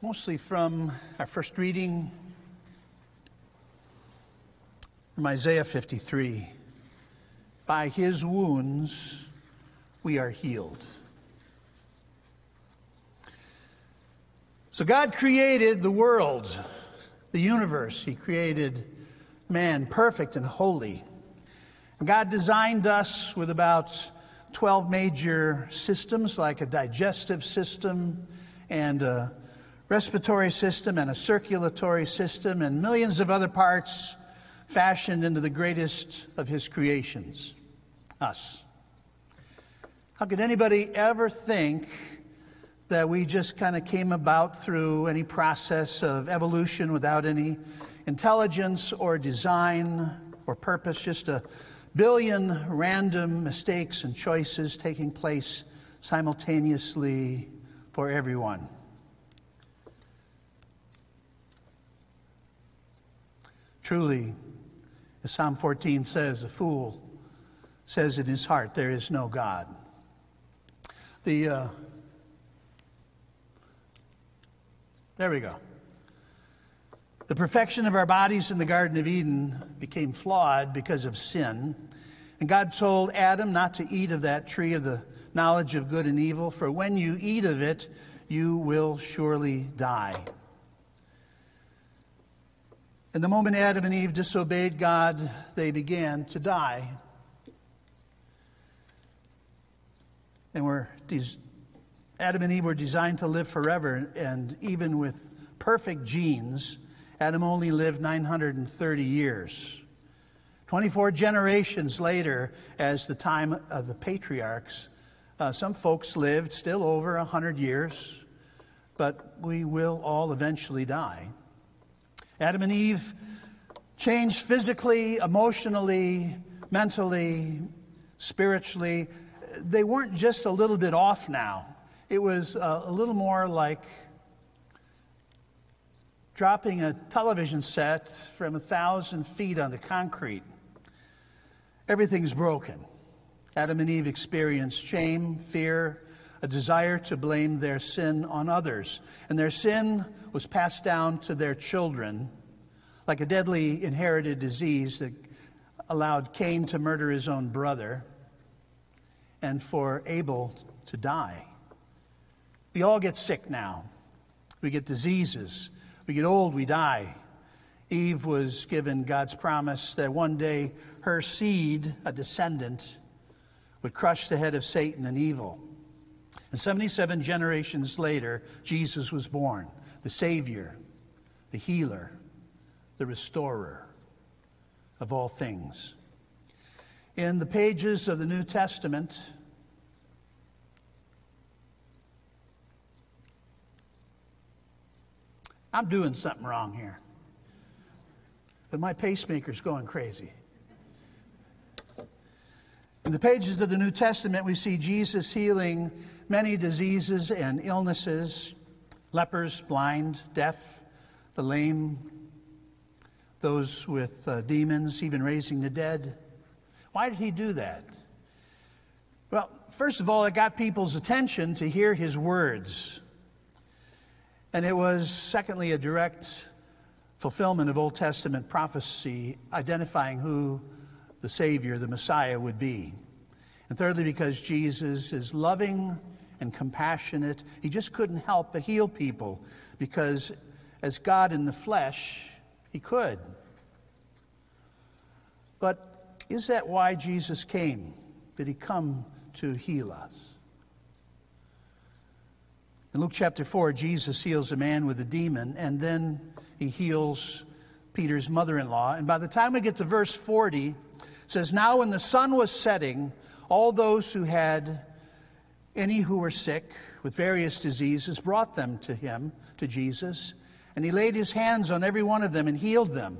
mostly from our first reading from Isaiah 53. By his wounds we are healed. So God created the world, the universe. He created man perfect and holy. And God designed us with about 12 major systems, like a digestive system and a respiratory system and a circulatory system and millions of other parts fashioned into the greatest of his creations us. How could anybody ever think that we just kind of came about through any process of evolution without any intelligence or design or purpose, just a billion random mistakes and choices taking place simultaneously for everyone? Truly, as Psalm 14 says, the fool says in his heart, There is no God. The, uh, there we go. The perfection of our bodies in the Garden of Eden became flawed because of sin. And God told Adam not to eat of that tree of the knowledge of good and evil, for when you eat of it, you will surely die. And the moment Adam and Eve disobeyed God, they began to die. And were Adam and Eve were designed to live forever, and even with perfect genes, Adam only lived 930 years. 24 generations later, as the time of the patriarchs, uh, some folks lived still over 100 years, but we will all eventually die. Adam and Eve changed physically, emotionally, mentally, spiritually. They weren't just a little bit off now, it was a, a little more like dropping a television set from a thousand feet on the concrete. Everything's broken. Adam and Eve experienced shame, fear, a desire to blame their sin on others. And their sin was passed down to their children like a deadly inherited disease that allowed Cain to murder his own brother and for Abel to die. We all get sick now. We get diseases. We get old, we die. Eve was given God's promise that one day her seed, a descendant, would crush the head of Satan and evil. And 77 generations later, Jesus was born, the Savior, the healer, the restorer of all things. In the pages of the New Testament, I'm doing something wrong here. But my pacemaker's going crazy. In the pages of the New Testament, we see Jesus healing many diseases and illnesses lepers, blind, deaf, the lame, those with uh, demons, even raising the dead. Why did he do that? Well, first of all, it got people's attention to hear his words. And it was, secondly, a direct fulfillment of Old Testament prophecy identifying who the Savior, the Messiah, would be. And thirdly, because Jesus is loving and compassionate, he just couldn't help but heal people because as God in the flesh, he could. But is that why Jesus came? Did he come to heal us? In Luke chapter 4, Jesus heals a man with a demon, and then he heals Peter's mother in law. And by the time we get to verse 40, it says, Now when the sun was setting, all those who had any who were sick with various diseases brought them to him, to Jesus, and he laid his hands on every one of them and healed them.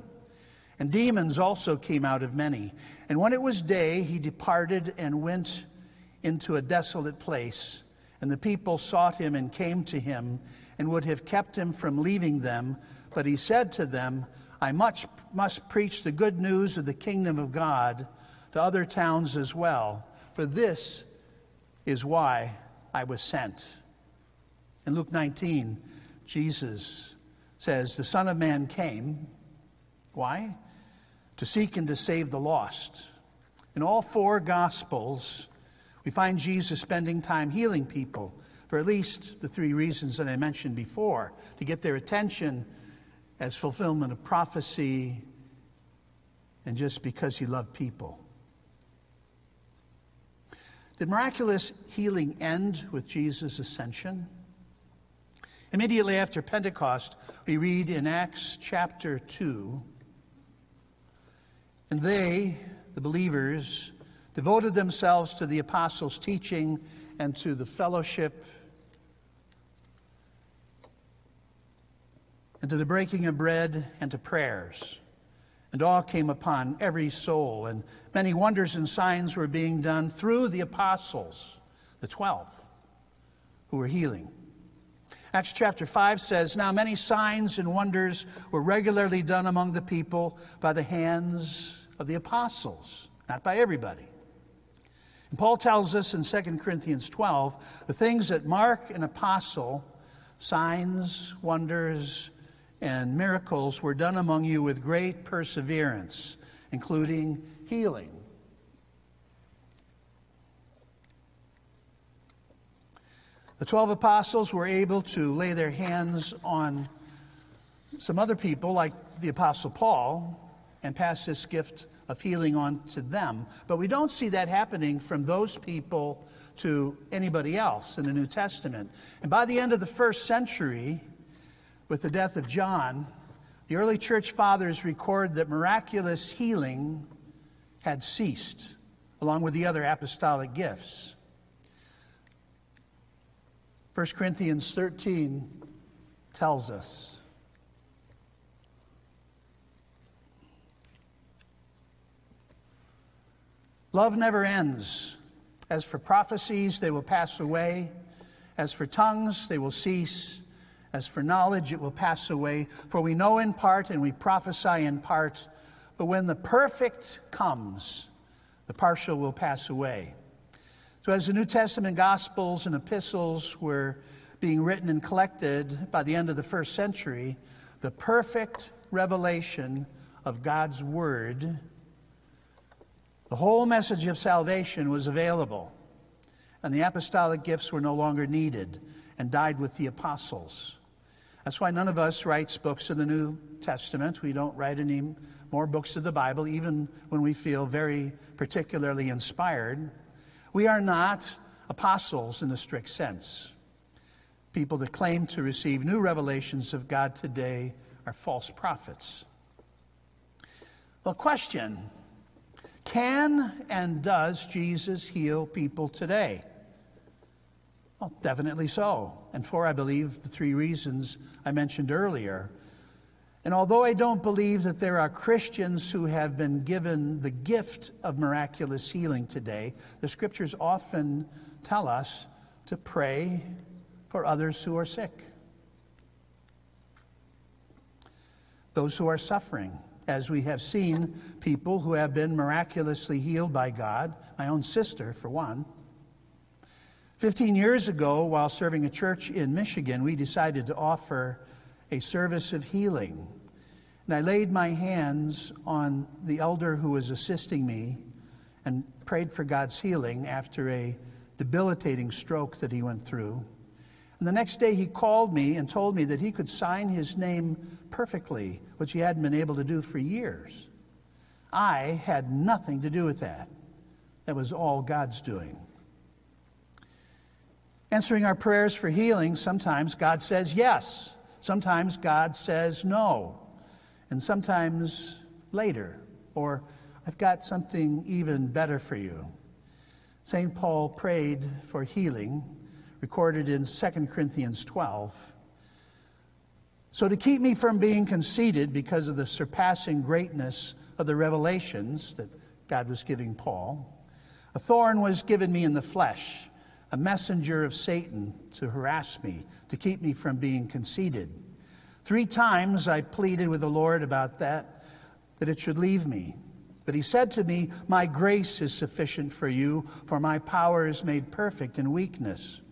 And demons also came out of many. And when it was day, he departed and went into a desolate place. And the people sought him and came to him and would have kept him from leaving them. But he said to them, I much must preach the good news of the kingdom of God to other towns as well, for this is why I was sent. In Luke 19, Jesus says, The Son of Man came. Why? To seek and to save the lost. In all four Gospels, we find Jesus spending time healing people for at least the three reasons that I mentioned before to get their attention as fulfillment of prophecy and just because he loved people. Did miraculous healing end with Jesus' ascension? Immediately after Pentecost, we read in Acts chapter 2 and they, the believers, devoted themselves to the apostles' teaching and to the fellowship and to the breaking of bread and to prayers. And all came upon every soul, and many wonders and signs were being done through the apostles, the twelve, who were healing. Acts chapter 5 says, Now many signs and wonders were regularly done among the people by the hands of the apostles, not by everybody. And Paul tells us in 2 Corinthians 12 the things that mark an apostle, signs, wonders, and miracles were done among you with great perseverance, including healing. The 12 apostles were able to lay their hands on some other people, like the Apostle Paul, and pass this gift of healing on to them. But we don't see that happening from those people to anybody else in the New Testament. And by the end of the first century, with the death of John, the early church fathers record that miraculous healing had ceased, along with the other apostolic gifts. 1 Corinthians 13 tells us Love never ends. As for prophecies, they will pass away. As for tongues, they will cease. As for knowledge, it will pass away. For we know in part and we prophesy in part. But when the perfect comes, the partial will pass away. So, as the New Testament Gospels and epistles were being written and collected by the end of the first century, the perfect revelation of God's Word, the whole message of salvation was available, and the apostolic gifts were no longer needed and died with the apostles. That's why none of us writes books of the New Testament. We don't write any more books of the Bible, even when we feel very particularly inspired. We are not apostles in the strict sense. People that claim to receive new revelations of God today are false prophets. Well, question Can and does Jesus heal people today? Well, definitely so. And for, I believe, the three reasons I mentioned earlier. And although I don't believe that there are Christians who have been given the gift of miraculous healing today, the scriptures often tell us to pray for others who are sick, those who are suffering. As we have seen people who have been miraculously healed by God, my own sister, for one 15 years ago, while serving a church in Michigan, we decided to offer a service of healing. And I laid my hands on the elder who was assisting me and prayed for God's healing after a debilitating stroke that he went through. And the next day he called me and told me that he could sign his name perfectly, which he hadn't been able to do for years. I had nothing to do with that. That was all God's doing. Answering our prayers for healing, sometimes God says yes, sometimes God says no, and sometimes later, or I've got something even better for you. St. Paul prayed for healing, recorded in 2 Corinthians 12. So, to keep me from being conceited because of the surpassing greatness of the revelations that God was giving Paul, a thorn was given me in the flesh a messenger of Satan to harass me, to keep me from being conceited. Three times I pleaded with the Lord about that, that it should leave me. But he said to me, My grace is sufficient for you, for my power is made perfect in weakness.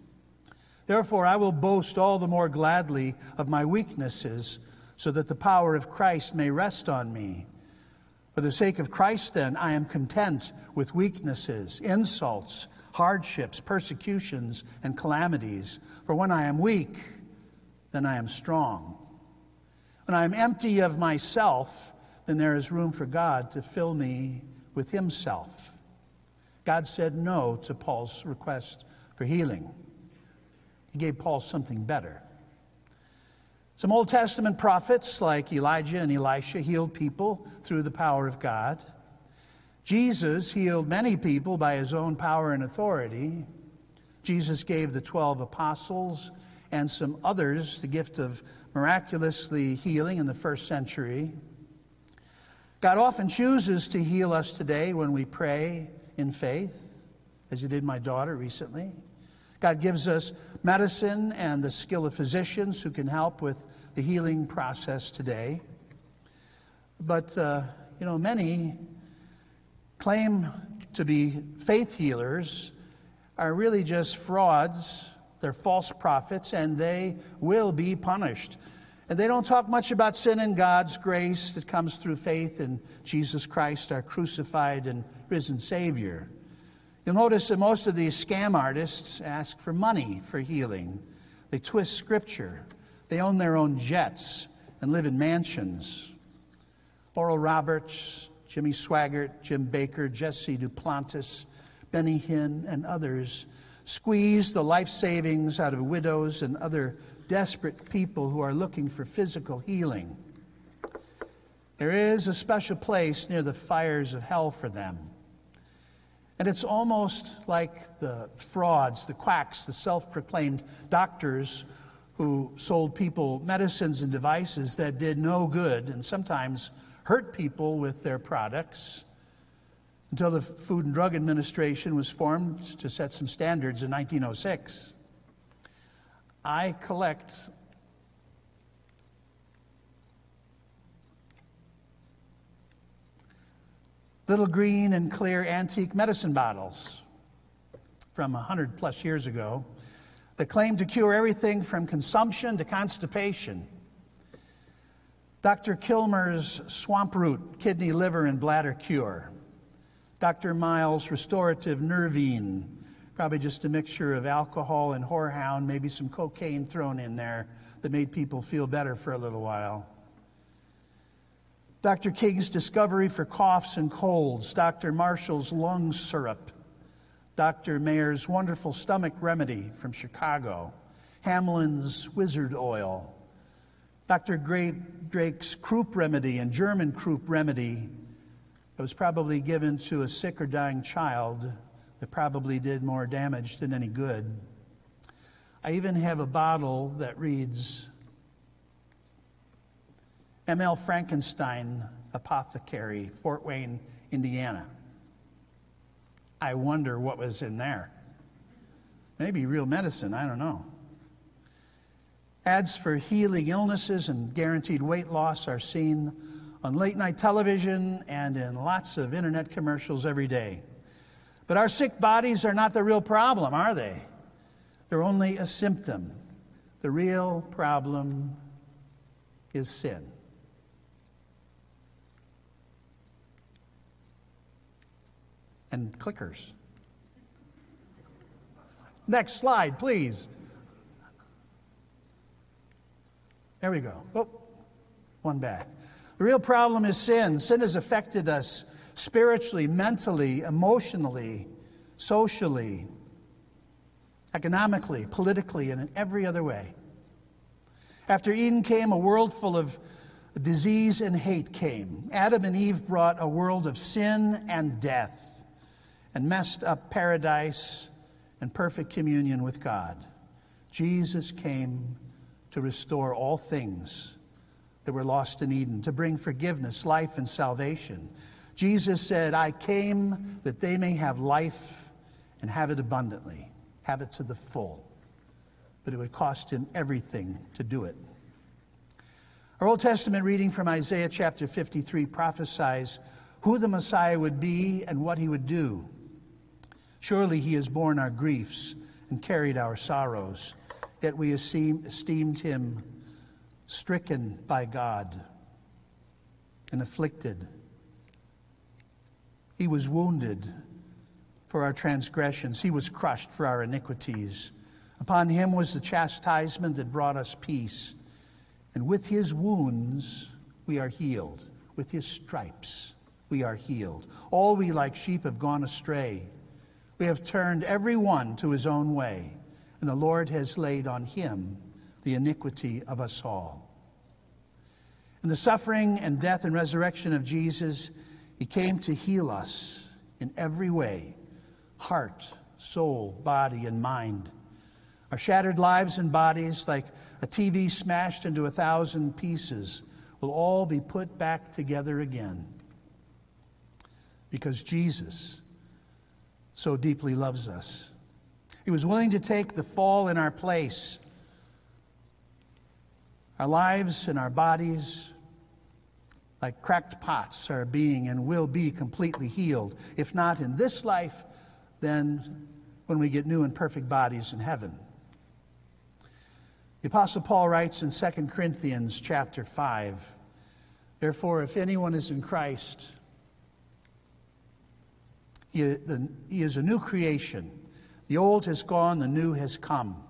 Therefore, I will boast all the more gladly of my weaknesses, so that the power of Christ may rest on me. For the sake of Christ, then, I am content with weaknesses, insults, hardships, persecutions, and calamities. For when I am weak, then I am strong. When I am empty of myself, then there is room for God to fill me with Himself. God said no to Paul's request for healing. He gave Paul something better. Some Old Testament prophets like Elijah and Elisha healed people through the power of God. Jesus healed many people by his own power and authority. Jesus gave the 12 apostles and some others the gift of miraculously healing in the first century. God often chooses to heal us today when we pray in faith, as you did my daughter recently. God gives us medicine and the skill of physicians who can help with the healing process today. But, uh, you know, many claim to be faith healers are really just frauds. They're false prophets, and they will be punished. And they don't talk much about sin and God's grace that comes through faith in Jesus Christ, our crucified and risen Savior. You'll notice that most of these scam artists ask for money for healing. They twist scripture. They own their own jets and live in mansions. Oral Roberts, Jimmy Swaggart, Jim Bakker, Jesse Duplantis, Benny Hinn, and others squeeze the life savings out of widows and other desperate people who are looking for physical healing. There is a special place near the fires of hell for them. And it's almost like the frauds, the quacks, the self proclaimed doctors who sold people medicines and devices that did no good and sometimes hurt people with their products until the Food and Drug Administration was formed to set some standards in 1906. I collect little green and clear antique medicine bottles from 100 plus years ago that claim to cure everything from consumption to constipation. Dr. Kilmer's swamp root, kidney, liver, and bladder cure. Dr. Miles' restorative nervine, probably just a mixture of alcohol and horehound, maybe some cocaine thrown in there that made people feel better for a little while. Dr. King's discovery for coughs and colds, Dr. Marshall's lung syrup, Dr. Mayr's wonderful stomach remedy from Chicago, Hamlin's wizard oil, Dr. Drake's croup remedy and German croup remedy that was probably given to a sick or dying child that probably did more damage than any good. I even have a bottle that reads M.L. Frankenstein Apothecary, Fort Wayne, Indiana. I wonder what was in there. Maybe real medicine, I don't know. Ads for healing illnesses and guaranteed weight loss are seen on late night television and in lots of internet commercials every day. But our sick bodies are not the real problem, are they? They're only a symptom. The real problem is sin. and clickers. Next slide, please. There we go. Oh, one back. The real problem is sin. Sin has affected us spiritually, mentally, emotionally, socially, economically, politically, and in every other way. After Eden came, a world full of disease and hate came. Adam and Eve brought a world of sin and death and messed up paradise and perfect communion with God. Jesus came to restore all things that were lost in Eden, to bring forgiveness, life, and salvation. Jesus said, I came that they may have life and have it abundantly, have it to the full. But it would cost him everything to do it. Our Old Testament reading from Isaiah chapter 53 prophesies who the Messiah would be and what he would do. Surely he has borne our griefs and carried our sorrows. Yet we esteemed him stricken by God and afflicted. He was wounded for our transgressions, he was crushed for our iniquities. Upon him was the chastisement that brought us peace. And with his wounds we are healed. With his stripes we are healed. All we like sheep have gone astray. We have turned every one to his own way, and the Lord has laid on him the iniquity of us all. In the suffering and death and resurrection of Jesus, he came to heal us in every way heart, soul, body, and mind. Our shattered lives and bodies, like a TV smashed into a thousand pieces, will all be put back together again. Because Jesus so deeply loves us. He was willing to take the fall in our place. Our lives and our bodies, like cracked pots, are being and will be completely healed. If not in this life, then when we get new and perfect bodies in heaven. The Apostle Paul writes in 2 Corinthians chapter 5 Therefore, if anyone is in Christ, he, is a new creation. The old has gone, the new has come.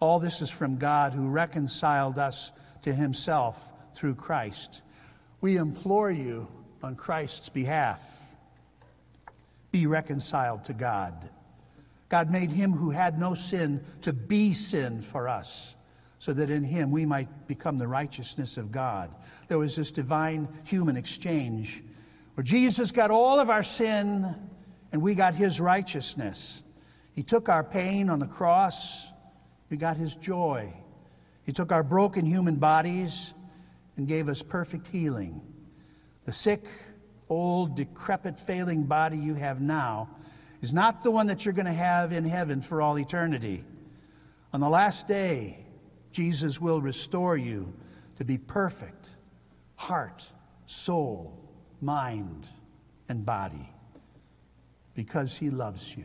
All this is from God who reconciled us to himself through Christ. We implore you on Christ's behalf be reconciled to God. God made him who had no sin to be sin for us so that in him we might become the righteousness of God. There was this divine human exchange where Jesus got all of our sin and we got his righteousness. He took our pain on the cross, we got his joy. He took our broken human bodies and gave us perfect healing. The sick, old, decrepit, failing body you have now is not the one that you're going to have in heaven for all eternity. On the last day, Jesus will restore you to be perfect heart, soul, mind, and body because he loves you.